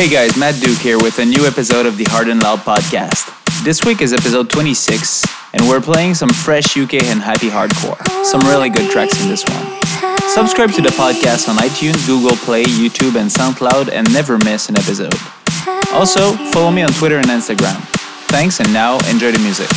Hey guys, Matt Duke here with a new episode of the Hard and Loud podcast. This week is episode 26, and we're playing some fresh UK and happy hardcore. Some really good tracks in this one. Subscribe to the podcast on iTunes, Google Play, YouTube, and SoundCloud, and never miss an episode. Also, follow me on Twitter and Instagram. Thanks, and now enjoy the music.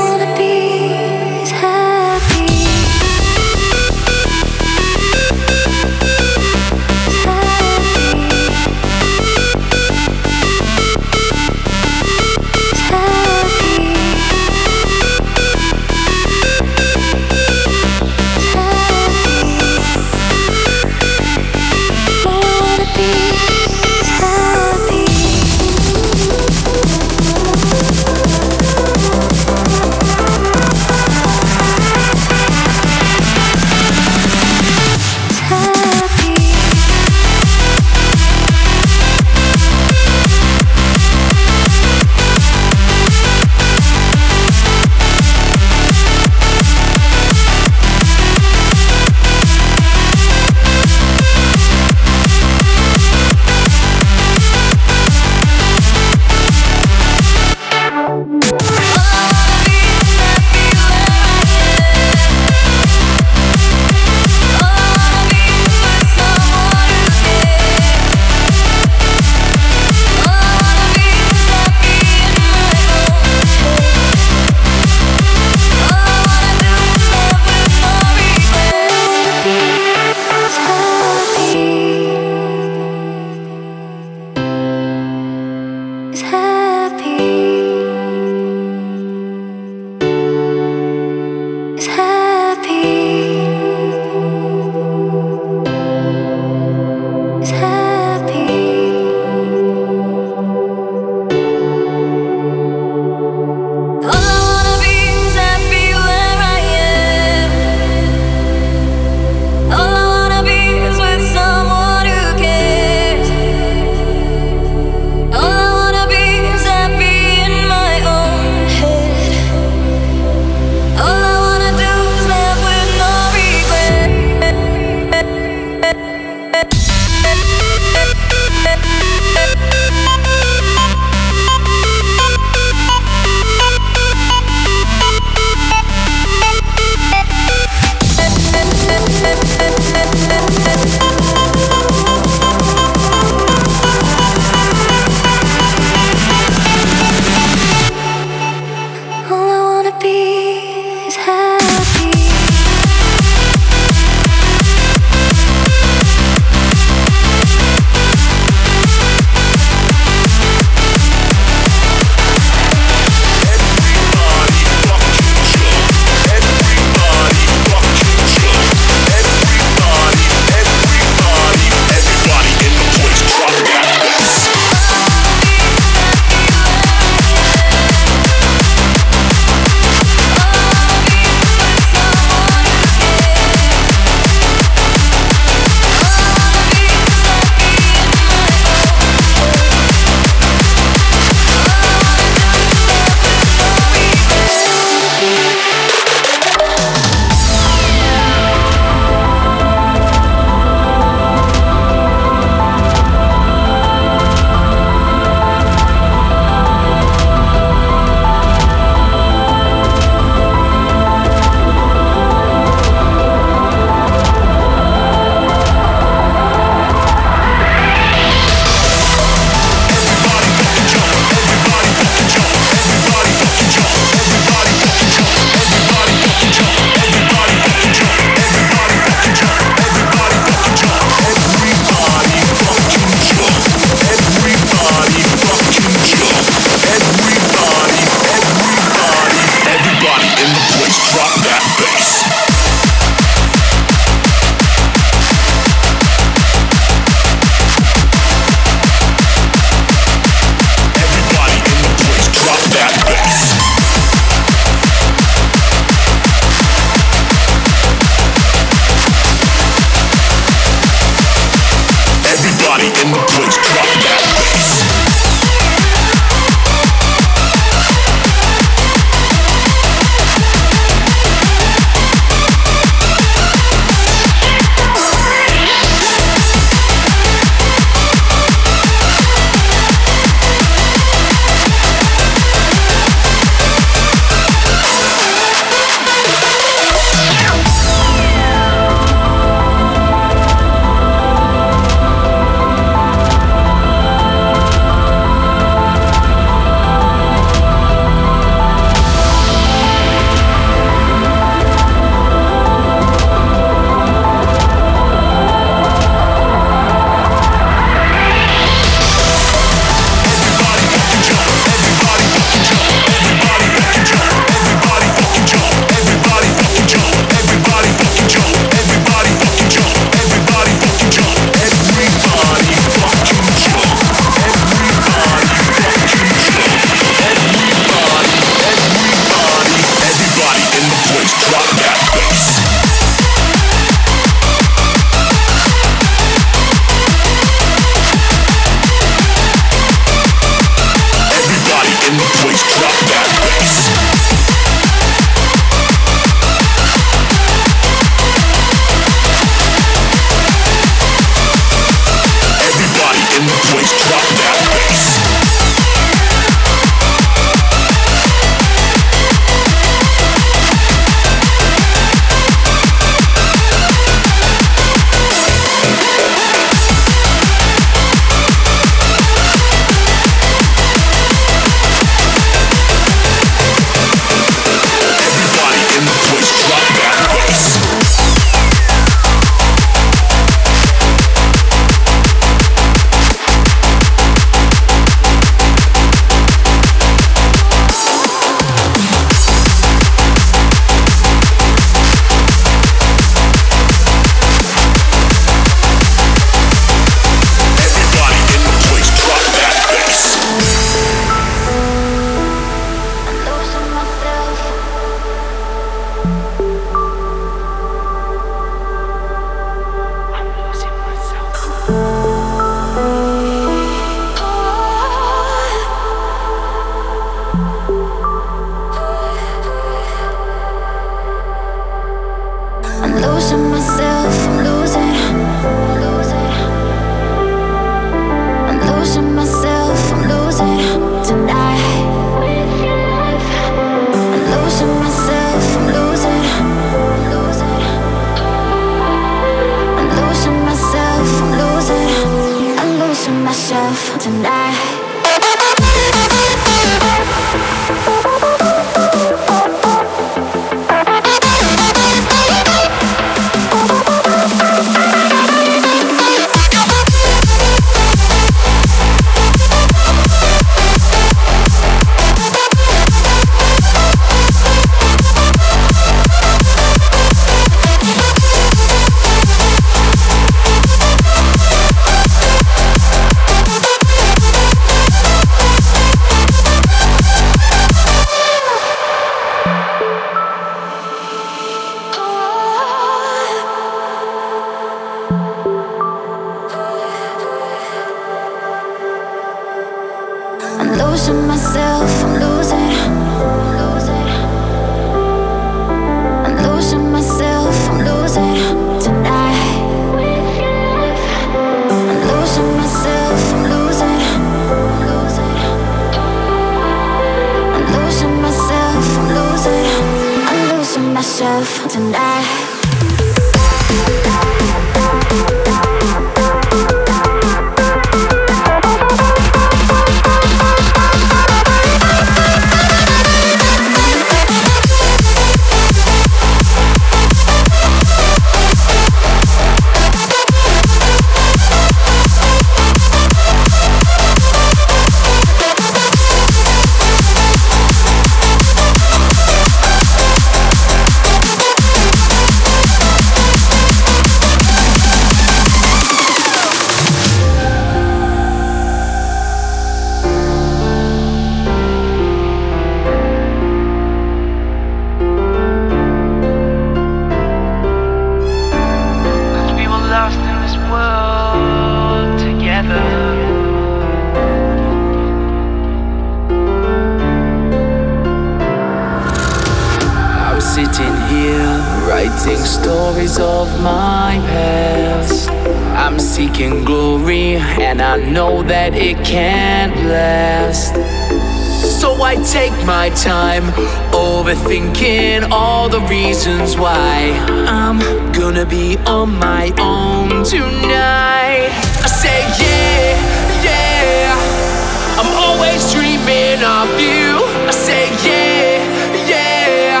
I'm gonna be on my own tonight. I say, yeah, yeah, I'm always dreaming of you. I say, yeah, yeah,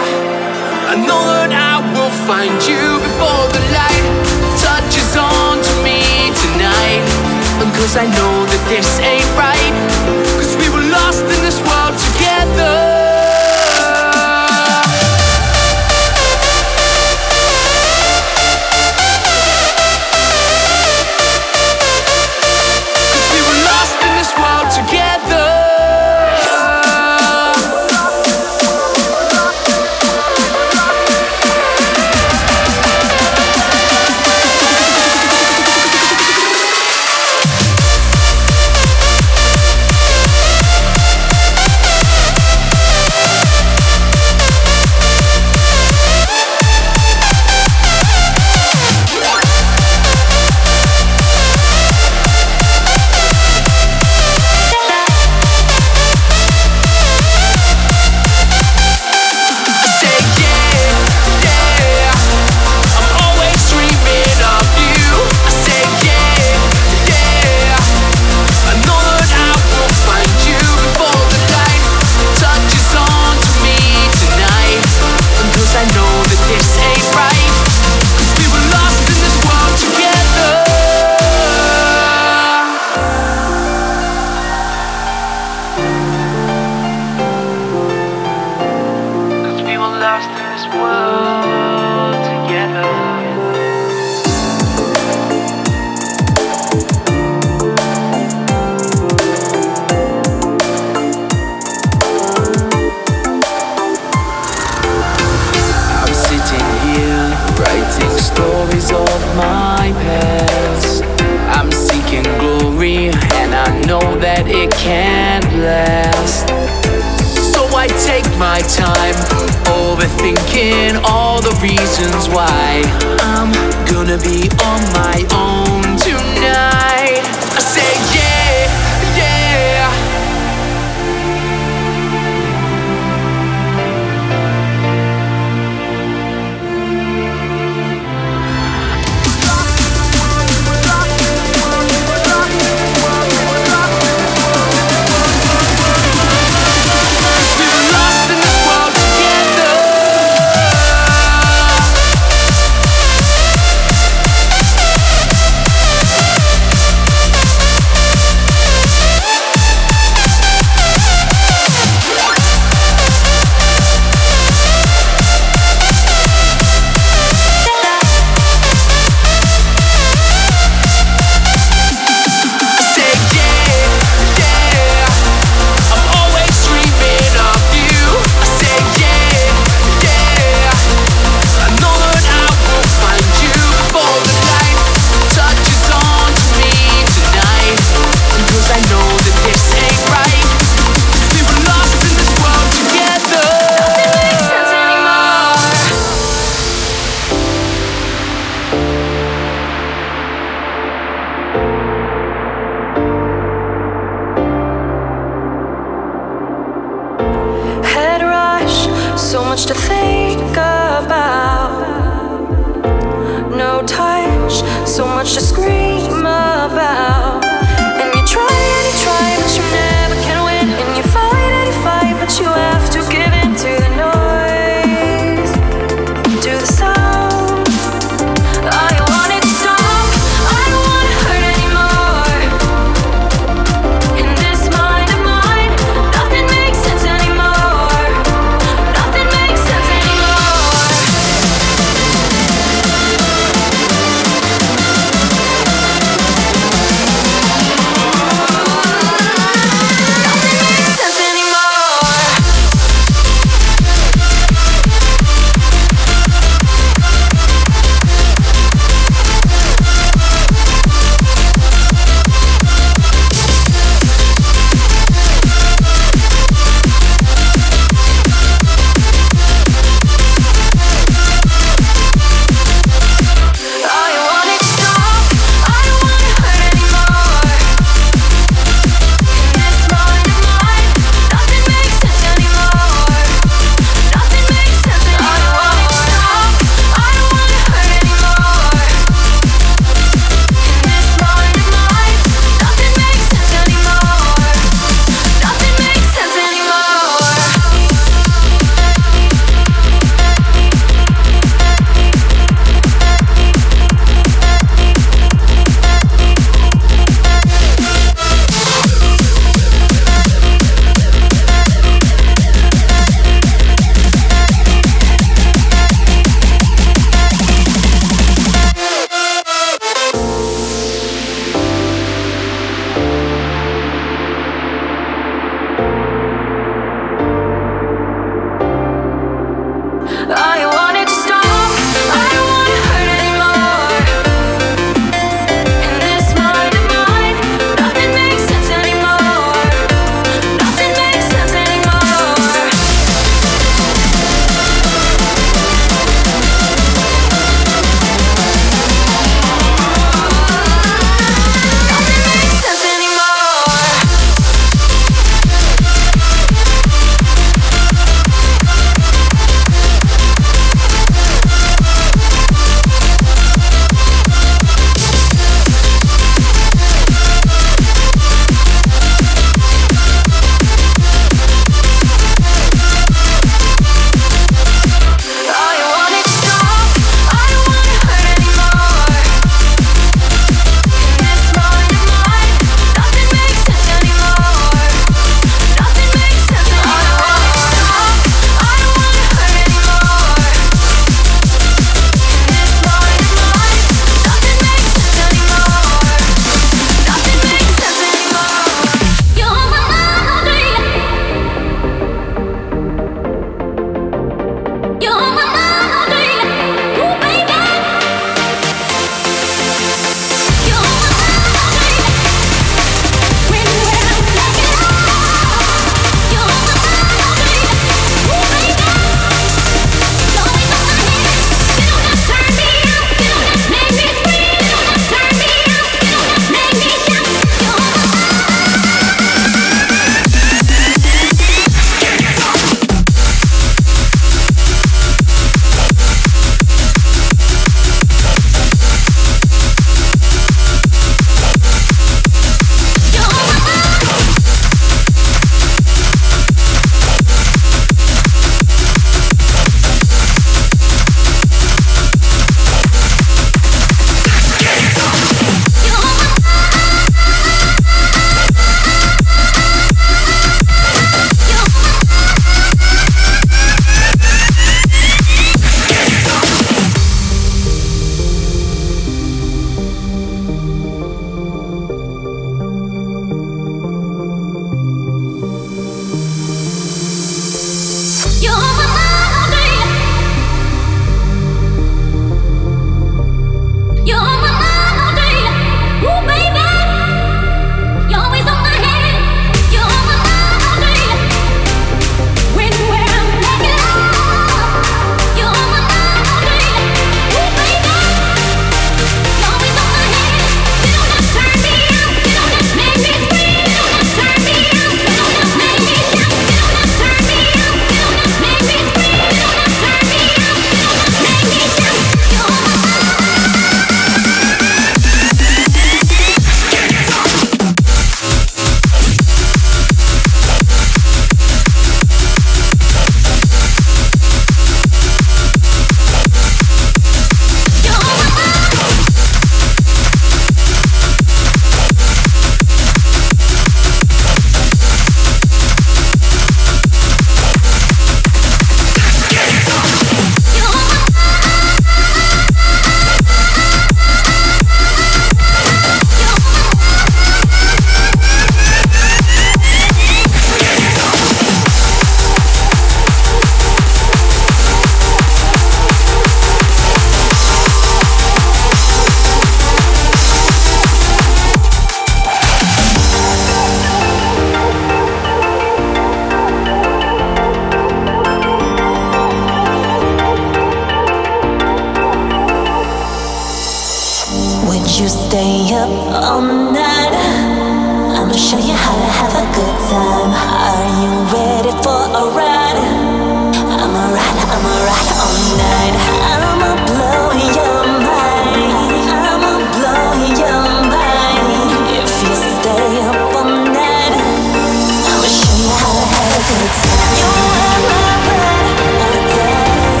I know that I will find you before the light touches on to me tonight. Cause I know that this ain't right. So much to scream.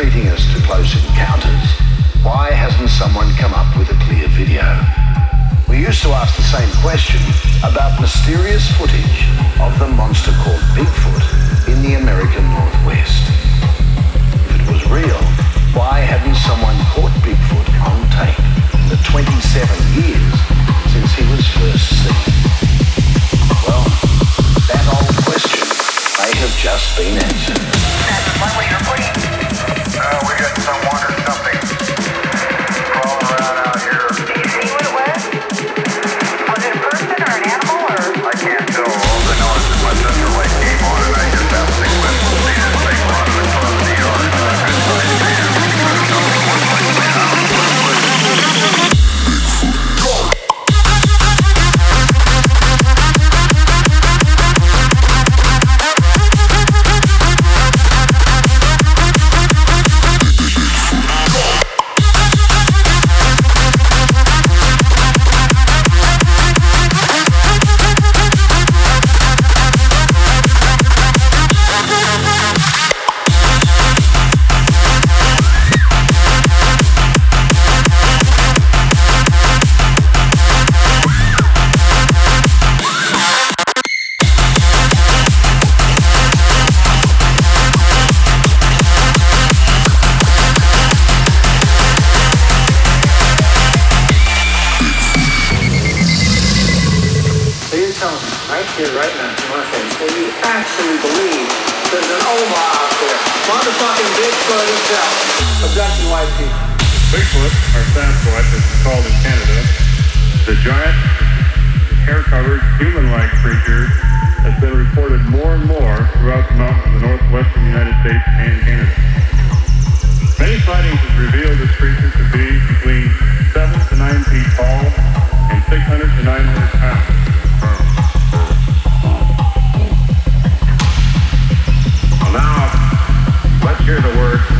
Treating us to close encounters, why hasn't someone come up with a clear video? We used to ask the same question about mysterious footage of the monster called Bigfoot in the American Northwest. If it was real, why hadn't someone caught Bigfoot on tape in the 27 years since he was first seen? Well, that old question may have just been answered. Uh, we got someone or something crawling around out here. Bigfoot, or Sasquatch as it's called in Canada, the giant, hair-covered, human-like creature has been reported more and more throughout the mountains of the northwestern United States and Canada. Many sightings have revealed this creature to be between 7 to 9 feet tall and 600 to 900 pounds. Now, let's hear the words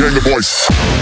the gang of boys.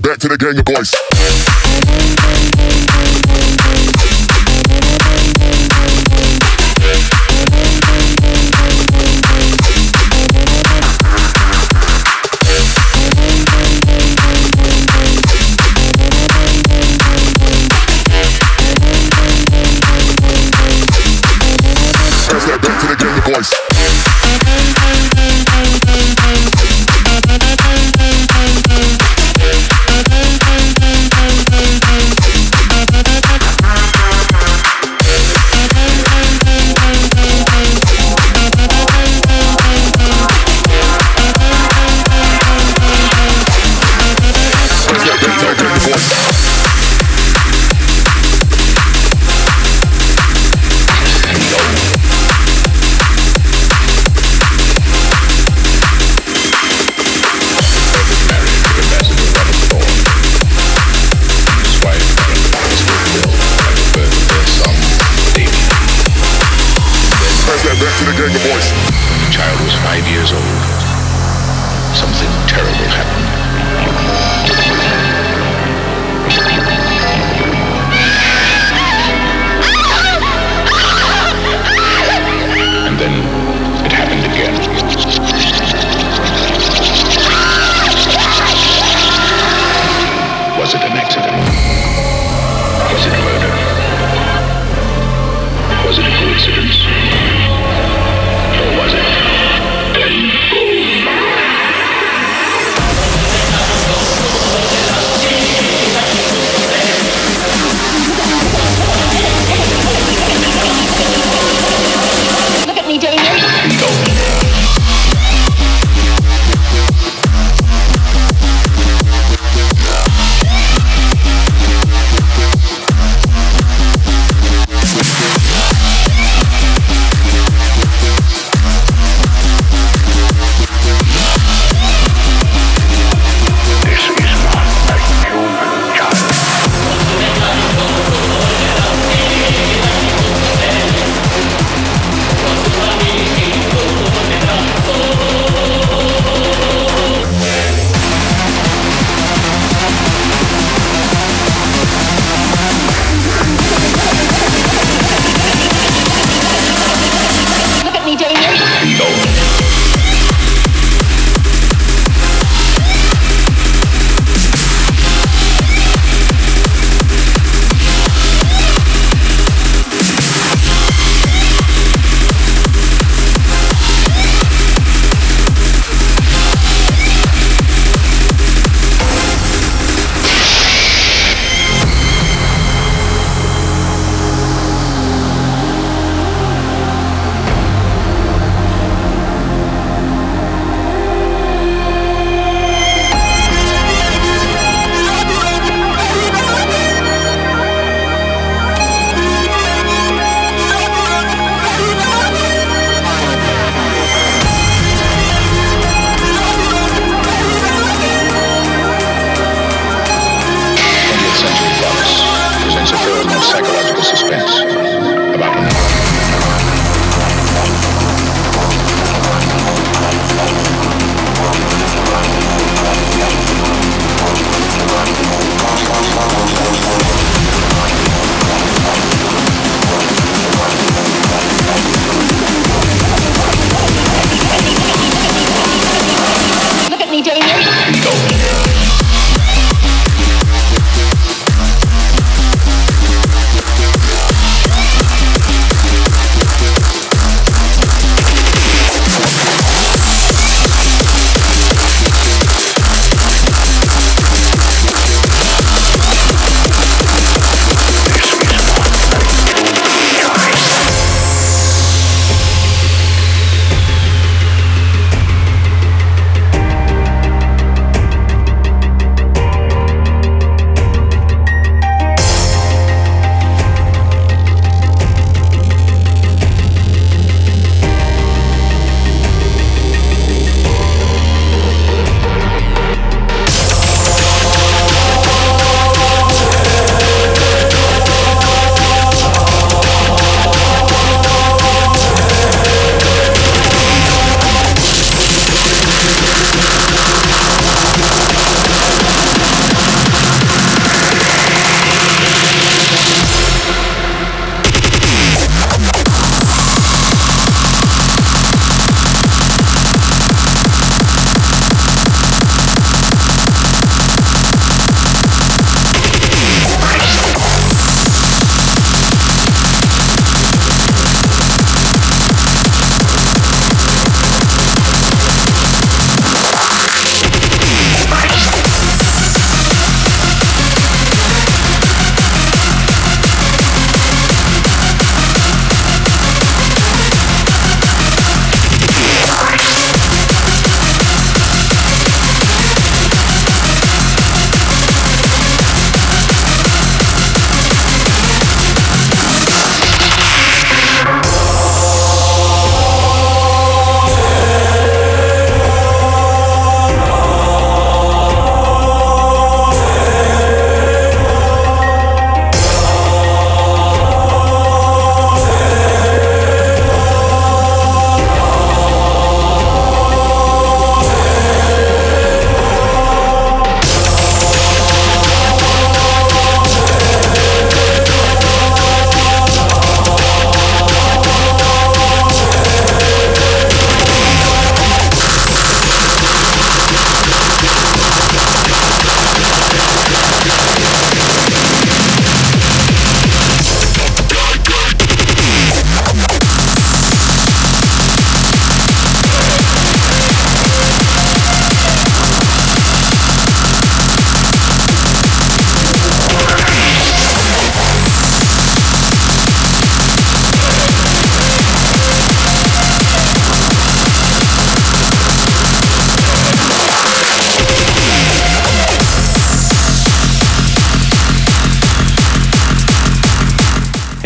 back to the gang of boys.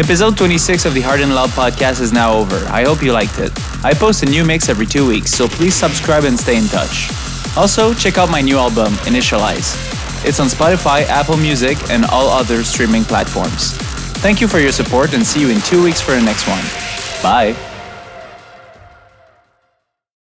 Episode 26 of the Hard and Loud podcast is now over. I hope you liked it. I post a new mix every two weeks, so please subscribe and stay in touch. Also, check out my new album, Initialize. It's on Spotify, Apple Music, and all other streaming platforms. Thank you for your support and see you in two weeks for the next one. Bye.